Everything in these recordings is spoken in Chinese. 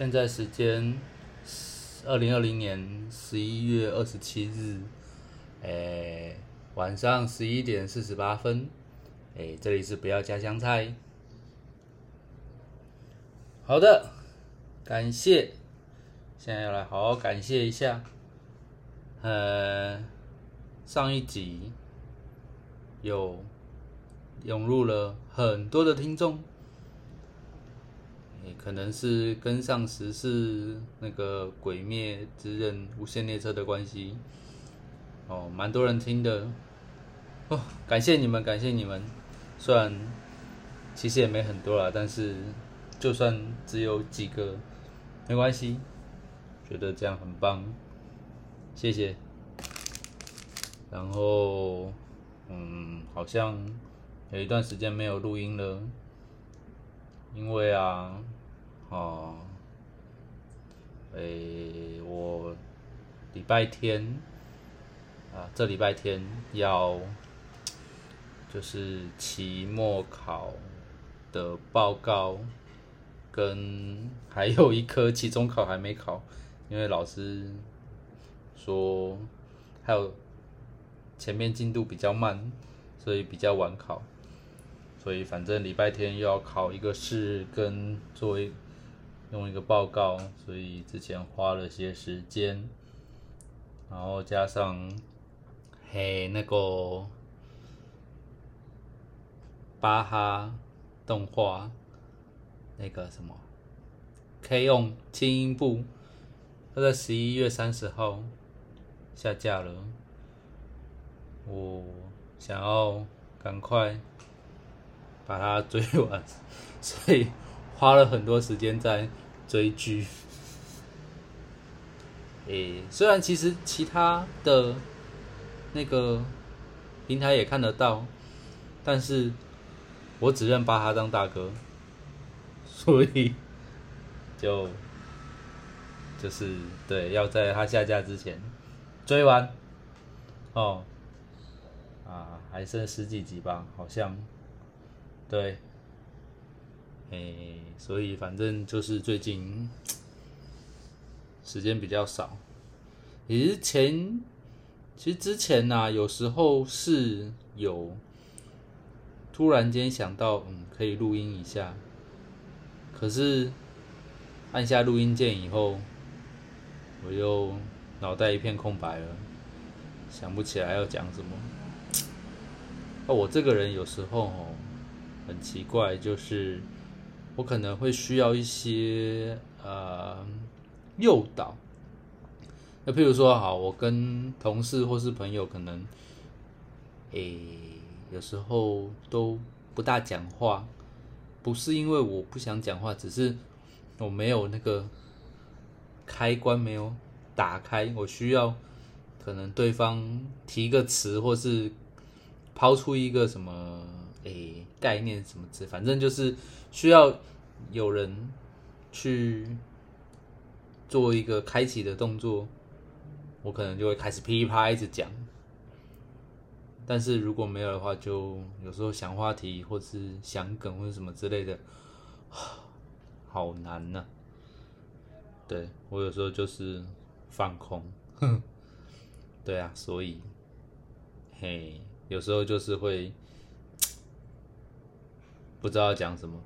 现在时间二零二零年十一月二十七日，诶、晚上十一点四十八分，诶、这里是不要加香菜。好的，感谢，现在要来好好感谢一下，呃，上一集有涌入了很多的听众。也可能是跟上时事那个《鬼灭之刃》无限列车的关系，哦，蛮多人听的，哦，感谢你们，感谢你们。虽然其实也没很多啦，但是就算只有几个，没关系，觉得这样很棒，谢谢。然后，嗯，好像有一段时间没有录音了。因为啊，哦，诶、我礼拜天啊，这礼拜天要就是期末考的报告，跟还有一科期中考还没考，因为老师说还有前面进度比较慢，所以比较晚考。所以反正礼拜天又要考一个试，跟做一用一个报告，所以之前花了些时间，然后加上嘿那个巴哈动画那个什么可以用轻音部，它在十一月三十号下架了，我想要赶快。把它追完，所以花了很多时间在追剧。诶、虽然其实其他的那个平台也看得到，但是我只认巴哈当大哥，所以就就是对，要在他下架之前追完。哦，啊，还剩十几集吧，好像。对，诶、所以反正就是最近时间比较少，也是前，其实之前呐、有时候是有突然间想到，嗯，可以录音一下，可是按下录音键以后，我又脑袋一片空白了，想不起来要讲什么。哦，我这个人有时候哦。很奇怪，就是我可能会需要一些呃诱导。那譬如说，好，我跟同事或是朋友可能，诶、有时候都不大讲话，不是因为我不想讲话，只是我没有那个开关没有打开，我需要可能对方提个词，或是抛出一个什么。诶，概念什么字，反正就是需要有人去做一个开启的动作，我可能就会开始噼啪一直讲。但是如果没有的话，就有时候想话题或是想梗或者什么之类的，好难呐、对我有时候就是放空，哼，对啊，所以，嘿，有时候就是会。不知道讲什么，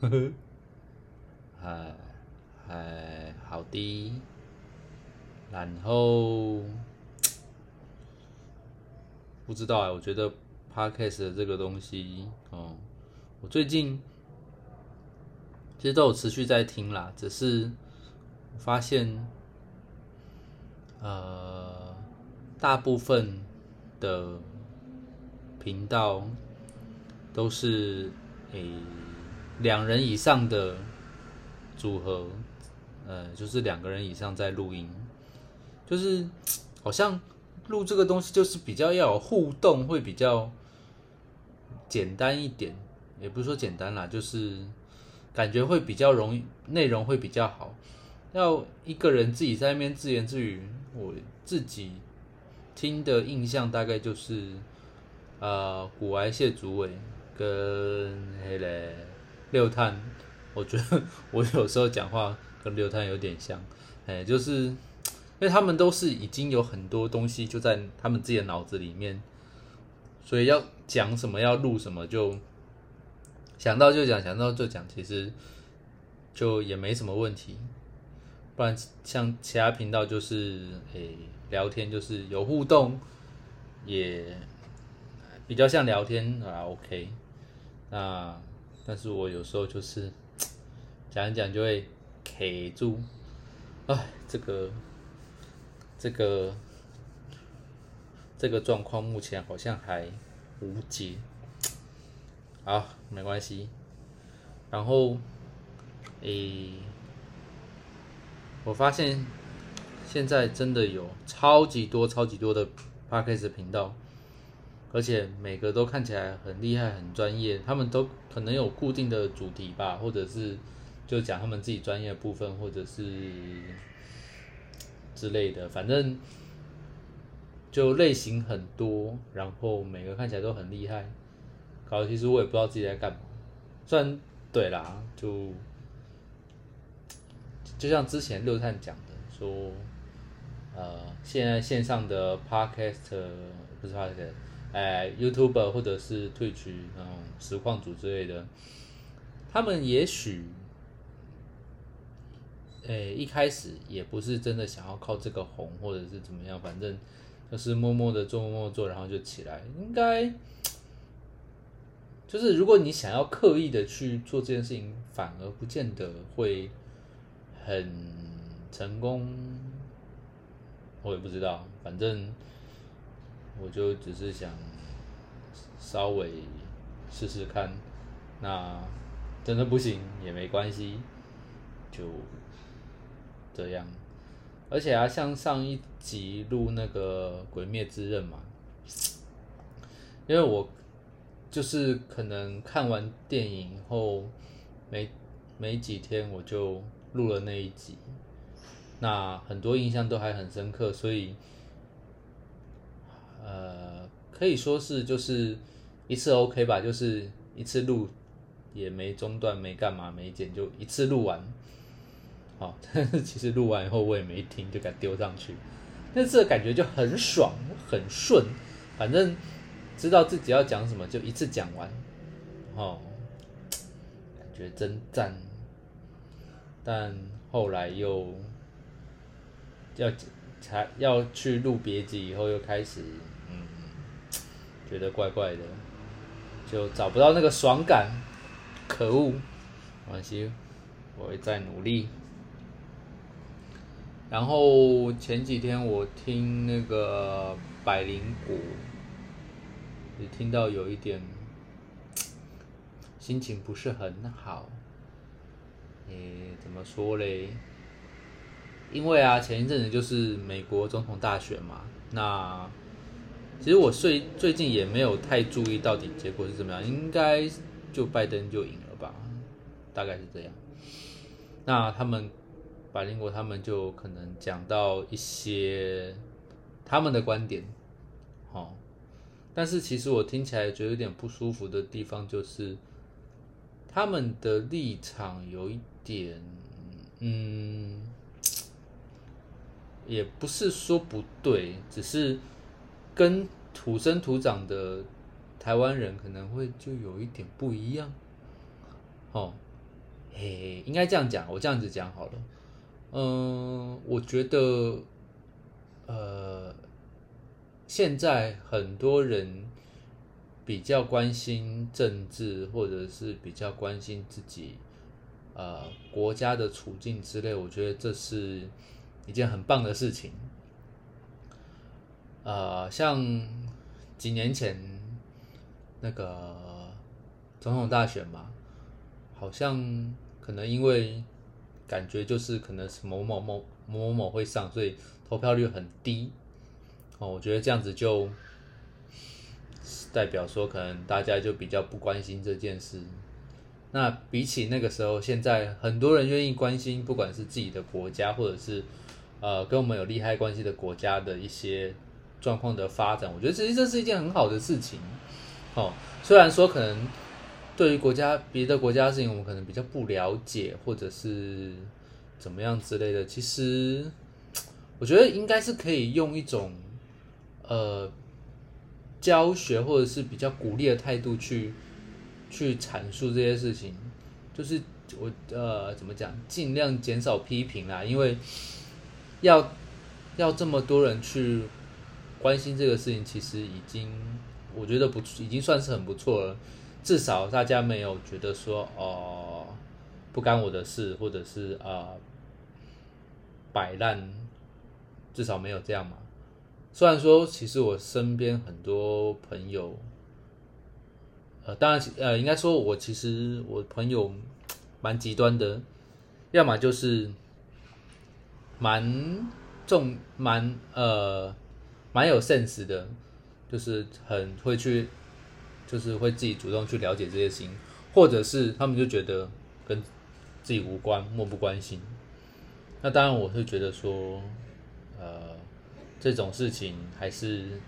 呵呵，哎哎，好的，然后不知道哎，我觉得 podcast 的这个东西，哦，我最近其实都有持续在听啦，只是发现，呃，大部分的频道都是。诶，两人以上的组合，呃，就是两个人以上在录音，就是好像录这个东西就是比较要有互动，会比较简单一点，也不是说简单啦，就是感觉会比较容易，内容会比较好。要一个人自己在那边自言自语，我自己听的印象大概就是，呃，古癌谢主伟。跟黑嘞六探，我觉得 我有时候讲话跟六探有点像，哎，就是因为他们都是已经有很多东西就在他们自己的脑子里面，所以要讲什么要录什么就想到就讲，想到就讲，其实就也没什么问题。不然像其他频道就是诶聊天就是有互动，也比较像聊天啊 OK，那但是我有时候就是 讲一讲就会。卡住，哎，这个，这个，这个状况目前好像还无解。好，没关系。然后，诶，我发现现在真的有超级多、超级多的 podcast 频道，而且每个都看起来很厉害、很专业。他们都可能有固定的主题吧，或者是。就讲他们自己专业部分，或者是之类的，反正就类型很多，然后每个看起来都很厉害。搞得其实我也不知道自己在干嘛。虽然对啦，就就像之前六探讲的，说呃，现在线上的 podcast 不是 podcast，哎，YouTube 或者是退群那种实况组之类的，他们也许。诶，一开始也不是真的想要靠这个红，或者是怎么样，反正就是默默的做，默默做，然后就起来。应该就是如果你想要刻意的去做这件事情，反而不见得会很成功。我也不知道，反正我就只是想稍微试试看。那真的不行也没关系，就。这样，而且啊，像上一集录那个《鬼灭之刃》嘛，因为我就是可能看完电影后没没几天，我就录了那一集，那很多印象都还很深刻，所以呃，可以说是就是一次 OK 吧，就是一次录也没中断，没干嘛，没剪，就一次录完。好，但 是其实录完以后我也没听，就给丢上去。那这个感觉就很爽，很顺，反正知道自己要讲什么就一次讲完，哦，感觉真赞。但后来又要才要去录别集以后，又开始，觉得怪怪的，就找不到那个爽感，可恶！没关系，我会再努力。然后前几天我听那个百灵果，也听到有一点 心情不是很好。诶，怎么说嘞？因为啊，前一阵子就是美国总统大选嘛。那其实我最最近也没有太注意到底结果是怎么样，应该就拜登就赢了吧，大概是这样。那他们。百灵果他们就可能讲到一些他们的观点，好，但是其实我听起来觉得有点不舒服的地方就是，他们的立场有一点，嗯，也不是说不对，只是跟土生土长的台湾人可能会就有一点不一样，哦，嘿，应该这样讲，我这样子讲好了。嗯，我觉得，呃，现在很多人比较关心政治，或者是比较关心自己呃国家的处境之类，我觉得这是一件很棒的事情。呃，像几年前那个总统大选嘛，好像可能因为。感觉就是可能是某某某某某某会上，所以投票率很低哦。我觉得这样子就代表说，可能大家就比较不关心这件事。那比起那个时候，现在很多人愿意关心，不管是自己的国家，或者是呃跟我们有利害关系的国家的一些状况的发展，我觉得其实这是一件很好的事情。哦，虽然说可能。对于国家别的国家的事情，我们可能比较不了解，或者是怎么样之类的，其实我觉得应该是可以用一种呃教学或者是比较鼓励的态度去去阐述这些事情，就是我呃怎么讲，尽量减少批评啦，因为要要这么多人去关心这个事情，其实已经我觉得不已经算是很不错了，至少大家没有觉得说哦。不干我的事，或者是啊摆烂，至少没有这样嘛。虽然说，其实我身边很多朋友，呃，当然，呃，应该说，我其实我朋友蛮极端的，要么就是蛮重、蛮呃蛮有 sense 的，就是很会去，就是会自己主动去了解这些事情，或者是他们就觉得跟。自己无关，漠不关心。那当然，我是觉得说，呃，这种事情还是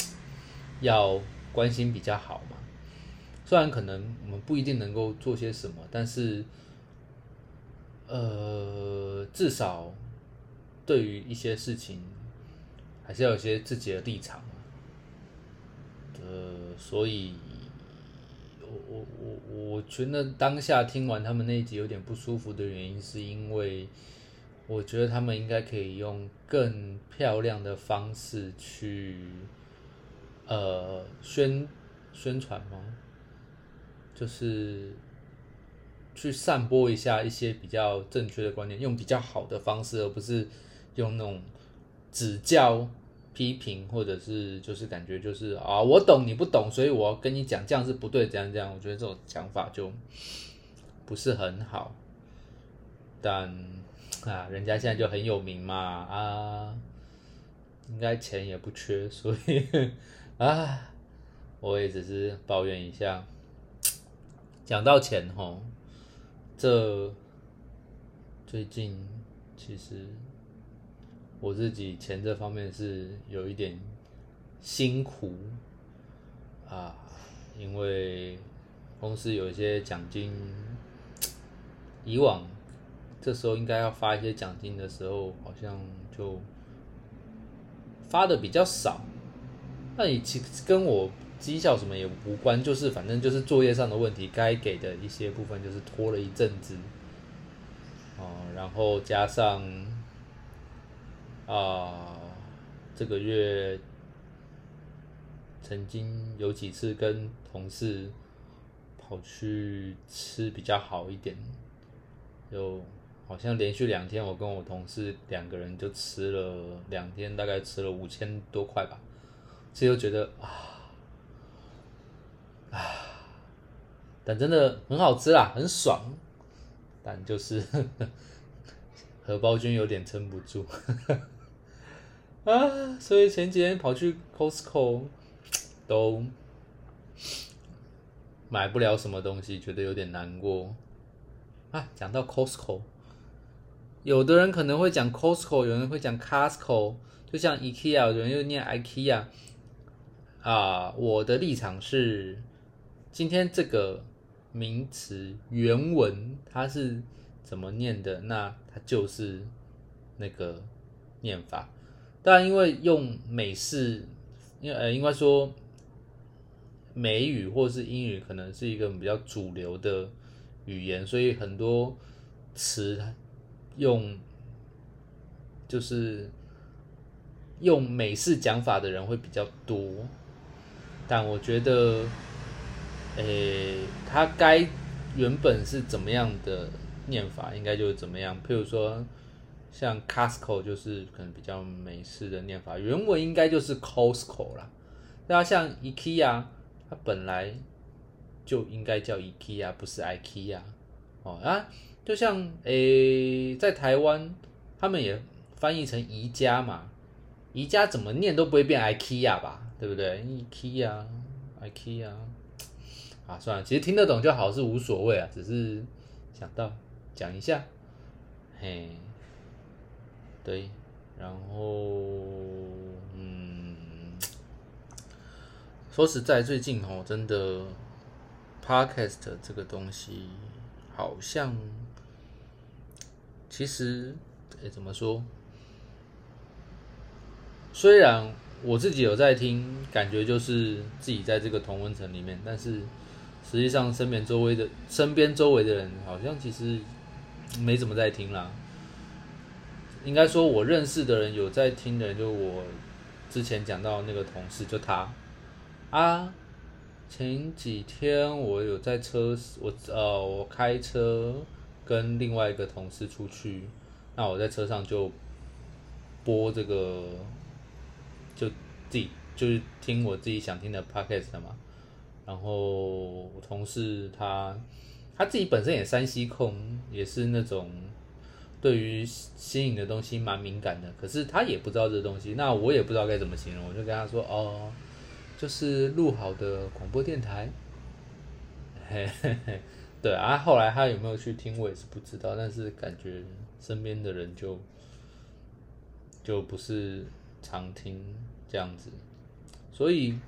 要关心比较好嘛。虽然可能我们不一定能够做些什么，但是，呃，至少对于一些事情，还是要有些自己的立场。呃，所以。我我我我觉得当下听完他们那一集有点不舒服的原因，是因为我觉得他们应该可以用更漂亮的方式去呃宣宣传吗？就是去散播一下一些比较正确的观念，用比较好的方式，而不是用那种指教。批评或者是就是感觉就是啊，我懂你不懂，所以我跟你讲，这样是不对，这样这样，我觉得这种想法就不是很好。但啊，人家现在就很有名嘛，啊，应该钱也不缺，所以啊，我也只是抱怨一下。讲到钱吼，这最近其实。我自己钱这方面是有一点辛苦啊，因为公司有一些奖金，以往这时候应该要发一些奖金的时候，好像就发的比较少。那你其跟我绩效什么也无关，就是反正就是作业上的问题，该给的一些部分就是拖了一阵子，哦，然后加上。啊，这个月曾经有几次跟同事跑去吃比较好一点，有好像连续两天，我跟我同事两个人就吃了两天，大概吃了五千多块吧，所以就觉得啊啊，但真的很好吃啦，很爽，但就是呵 呵荷包君有点撑不住。呵呵啊，所以前几天跑去 Costco 都买不了什么东西，觉得有点难过。啊，讲到 Costco，有的人可能会讲 Costco，有人会讲 Costco，就像 IKEA，有人又念 IKEA。啊，我的立场是，今天这个名词原文它是怎么念的，那它就是那个念法。但因为用美式，因为呃，应该说美语或是英语可能是一个比较主流的语言，所以很多词用就是用美式讲法的人会比较多。但我觉得，诶，它该原本是怎么样的念法，应该就是怎么样。譬如说。像 Costco 就是可能比较美式的念法，原文应该就是 Costco 啦。那像 IKEA，它本来就应该叫 IKEA，不是 IKEA 哦啊。就像诶，在台湾他们也翻译成宜家嘛，宜家怎么念都不会变 IKEA 吧，对不对？IKEA，IKEA 啊，算了，其实听得懂就好，是无所谓啊，只是想到讲一下，嘿。对，然后，嗯，说实在，最近哦，真的，podcast 这个东西好像其实，诶，怎么说？虽然我自己有在听，感觉就是自己在这个同温层里面，但是实际上身边周围的身边周围的人，好像其实没怎么在听啦。应该说，我认识的人有在听的，就我之前讲到那个同事，就他啊。前几天我有在车，我呃，我开车跟另外一个同事出去，那我在车上就播这个，就自己就是听我自己想听的 podcast 嘛。然后我同事他他自己本身也山西控，也是那种对于新颖的东西蛮敏感的，可是他也不知道这东西，那我也不知道该怎么形容，我就跟他说哦。就是录好的广播电台，嘿嘿嘿，对啊，后来他有没有去听，我也是不知道。但是感觉身边的人就就不是常听这样子，所以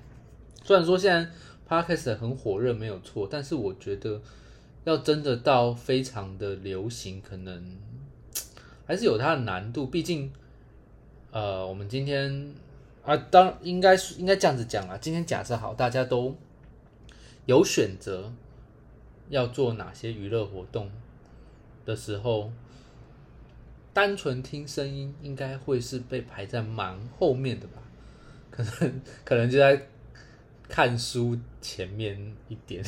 虽然说现在 podcast 很火热没有错，但是我觉得要真的到非常的流行，可能还是有它的难度。毕竟，呃，我们今天。啊，当应该应该这样子讲啊。今天假设好，大家都有选择要做哪些娱乐活动的时候，单纯听声音应该会是被排在蛮后面的吧？可能可能就在看书前面一点。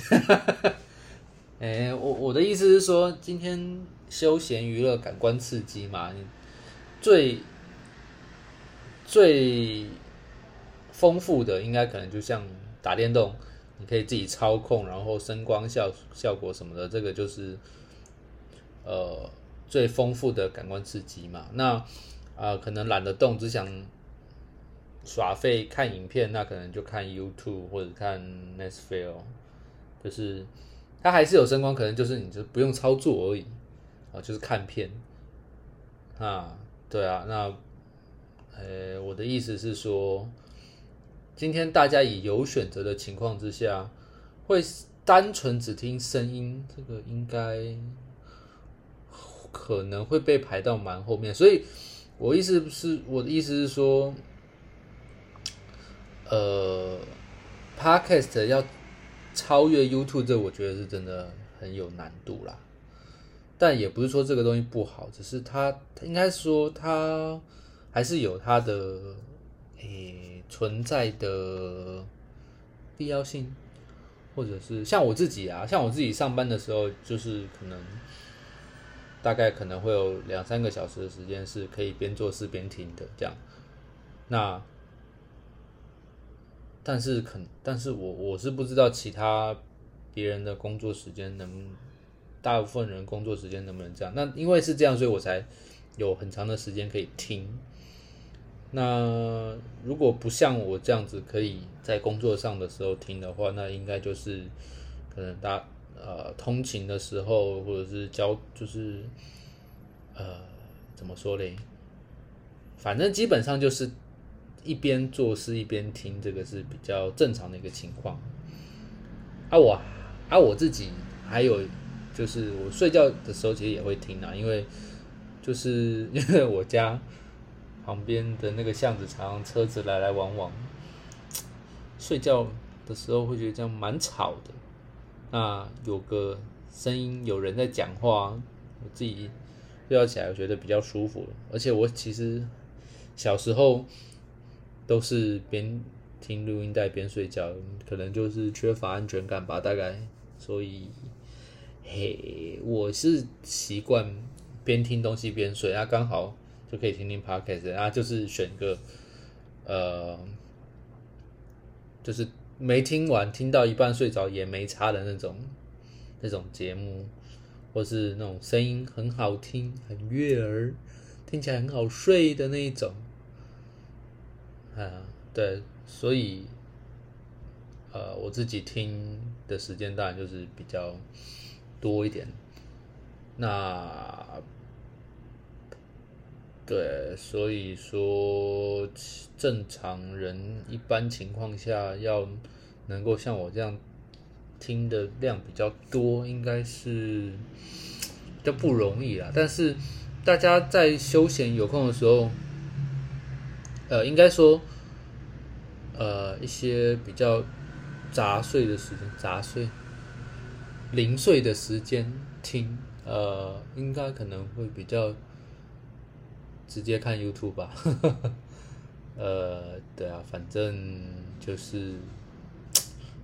哎，我我的意思是说，今天休闲娱乐、感官刺激嘛，你最最。丰富的应该可能就像打电动，你可以自己操控，然后声光效效果什么的，这个就是呃最丰富的感官刺激嘛。那啊可能懒得动，只想耍废看影片，那可能就看 YouTube 或者看 Netflix，就是它还是有声光，可能就是你就不用操作而已啊，就是看片啊，对啊，那呃我的意思是说。今天大家以有选择的情况之下，会单纯只听声音，这个应该可能会被排到蛮后面。所以，我意思是，我的意思是说，呃，Podcast 要超越 YouTube，这我觉得是真的很有难度啦。但也不是说这个东西不好，只是它应该说它还是有它的诶。存在的必要性，或者是像我自己啊，像我自己上班的时候，就是可能大概可能会有两三个小时的时间是可以边做事边听的这样。那但是肯，但是我我是不知道其他别人的工作时间能，大部分人工作时间能不能这样？那因为是这样，所以我才有很长的时间可以听。那如果不像我这样子可以在工作上的时候听的话，那应该就是可能大呃通勤的时候，或者是交就是呃怎么说嘞？反正基本上就是一边做事一边听，这个是比较正常的一个情况。啊我啊我自己还有就是我睡觉的时候其实也会听啊，因为就是 因为我家。旁边的那个巷子，常常车子来来往往，睡觉的时候会觉得这样蛮吵的。那有个声音，有人在讲话，我自己睡觉起来我觉得比较舒服。而且我其实小时候都是边听录音带边睡觉，可能就是缺乏安全感吧，大概。所以，嘿，我是习惯边听东西边睡啊，刚好。就可以听听 podcast 啊，就是选个，呃，就是没听完，听到一半睡着也没差的那种，那种节目，或是那种声音很好听、很悦耳，听起来很好睡的那一种，啊，对，所以，呃，我自己听的时间当然就是比较多一点，那。对，所以说正常人一般情况下要能够像我这样听的量比较多，应该是比较不容易啦。但是大家在休闲有空的时候，呃，应该说，呃，一些比较杂碎的时间，杂碎、零碎的时间听，呃，应该可能会比较直接看 YouTube 吧。呃，对啊，反正就是，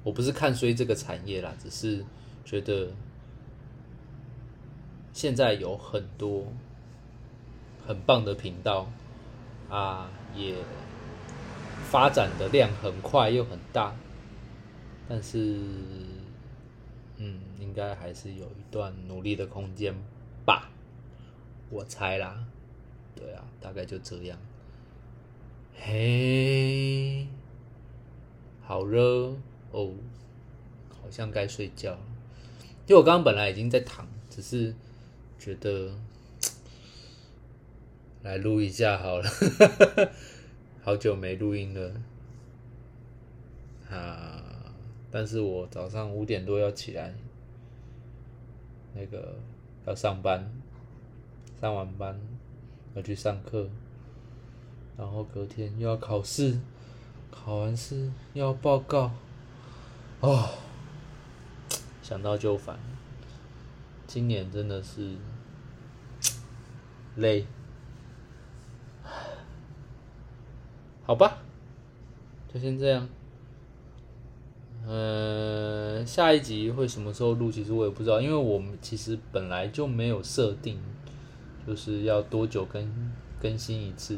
我不是看衰这个产业啦，只是觉得现在有很多很棒的频道啊，也发展的量很快又很大，但是，嗯，应该还是有一段努力的空间吧，我猜啦，对啊，大概就这样。嘿，好热哦，好像该睡觉了。因为我刚刚本来已经在躺，只是觉得来录一下好了，好久没录音了啊！但是我早上五点多要起来，那个要上班，上完班要去上课。然后隔天又要考试，考完试又要报告，哦，想到就烦。今年真的是累，好吧，就先这样。呃，下一集会什么时候录？其实我也不知道，因为我们其实本来就没有设定，就是要多久更更新一次。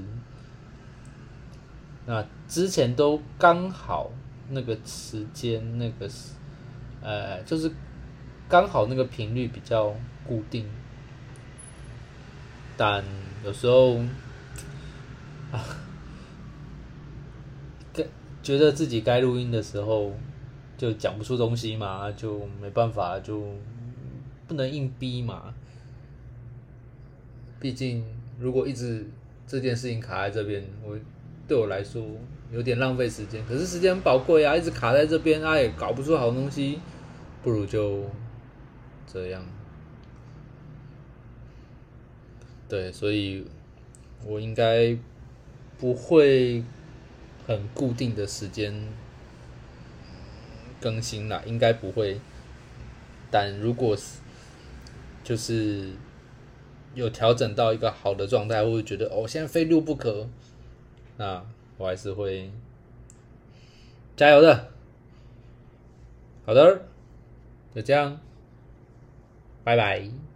那之前都刚好那个时间，那个呃，就是刚好那个频率比较固定，但有时候啊，该觉得自己该录音的时候，就讲不出东西嘛，就没办法，就不能硬逼嘛。毕竟如果一直这件事情卡在这边，我。对我来说有点浪费时间，可是时间很宝贵啊，一直卡在这边，啊也搞不出好东西，不如就这样。对，所以我应该不会很固定的时间更新啦，应该不会。但如果是就是有调整到一个好的状态，我会觉得哦，现在非录不可。那我还是会加油的。好的，就这样，拜拜。